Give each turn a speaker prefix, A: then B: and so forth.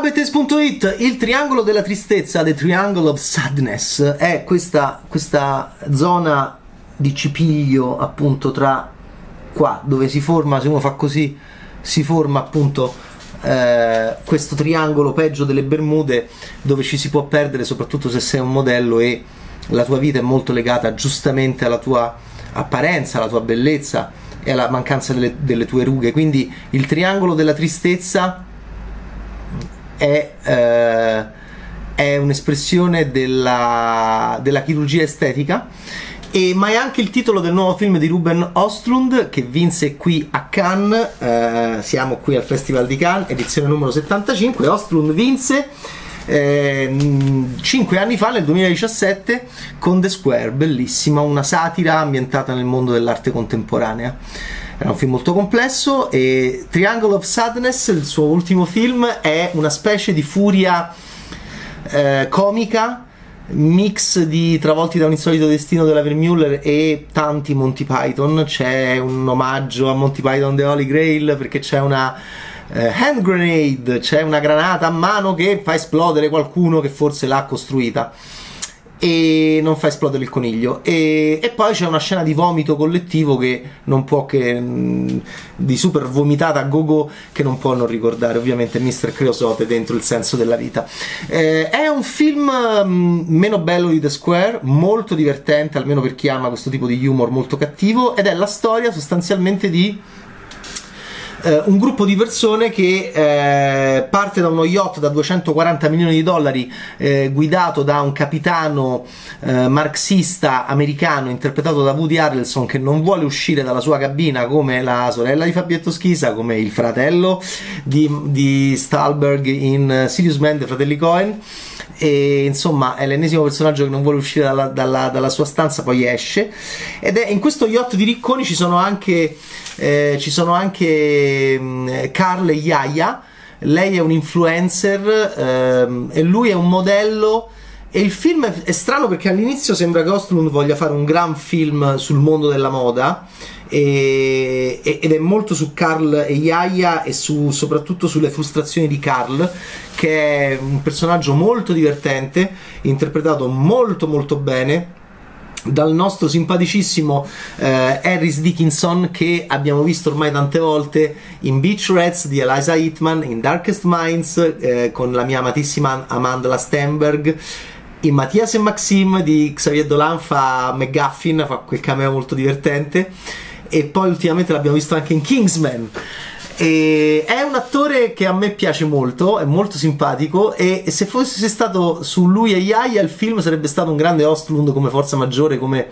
A: Games.it, il triangolo della tristezza, The Triangle of Sadness, è questa, questa zona di cipiglio appunto tra qua dove si forma, se uno fa così, si forma appunto eh, questo triangolo peggio delle Bermude dove ci si può perdere soprattutto se sei un modello e la tua vita è molto legata giustamente alla tua apparenza, alla tua bellezza e alla mancanza delle, delle tue rughe. Quindi il triangolo della tristezza è, eh, è un'espressione della, della chirurgia estetica. E, ma è anche il titolo del nuovo film di Ruben Ostlund che vinse qui a Cannes. Eh, siamo qui al Festival di Cannes, edizione numero 75. Ostlund vinse eh, 5 anni fa, nel 2017, con The Square, bellissima, una satira ambientata nel mondo dell'arte contemporanea. Era un film molto complesso e Triangle of Sadness, il suo ultimo film, è una specie di furia eh, comica mix di Travolti da un insolito destino della Vermuller e tanti Monty Python. C'è un omaggio a Monty Python The Holy Grail perché c'è una eh, hand grenade, c'è una granata a mano che fa esplodere qualcuno che forse l'ha costruita e non fa esplodere il coniglio. E, e, poi c'è una scena di vomito collettivo che non può che di super vomitata a go-go che non può non ricordare ovviamente Mr. Creosote dentro il senso della vita. Eh, è un film meno bello di The Square, molto divertente, almeno per chi ama questo tipo di humor molto cattivo, ed è la storia sostanzialmente di eh, un gruppo di persone che eh, parte da uno yacht da 240 milioni di dollari eh, guidato da un capitano eh, marxista americano interpretato da Woody Harrelson che non vuole uscire dalla sua cabina come la sorella di Fabietto Schisa, come il fratello di, di Stahlberg in Sirius Man dei fratelli Cohen e insomma è l'ennesimo personaggio che non vuole uscire dalla, dalla, dalla, sua stanza poi esce. Ed è in questo yacht di ricconi ci sono anche eh, ci sono anche mh, mm, Carl e Yaya. Lei è un influencer ehm, e lui è un modello e il film è, è strano perché all'inizio sembra che Ostlund voglia fare un gran film sul mondo della moda e, ed è molto su Carl e Yaya e su, soprattutto sulle frustrazioni di Carl che è un personaggio molto divertente interpretato molto molto bene dal nostro simpaticissimo eh, Harris Dickinson che abbiamo visto ormai tante volte in Beach Rats di Eliza Hitman, in Darkest Minds eh, con la mia amatissima Amanda Stenberg in Mattias e Maxim di Xavier Dolan fa McGuffin, fa quel cameo molto divertente e poi ultimamente l'abbiamo visto anche in Kingsman. E è un attore che a me piace molto, è molto simpatico e se fosse stato su lui e Yaya il film sarebbe stato un grande Ostlund come forza maggiore, come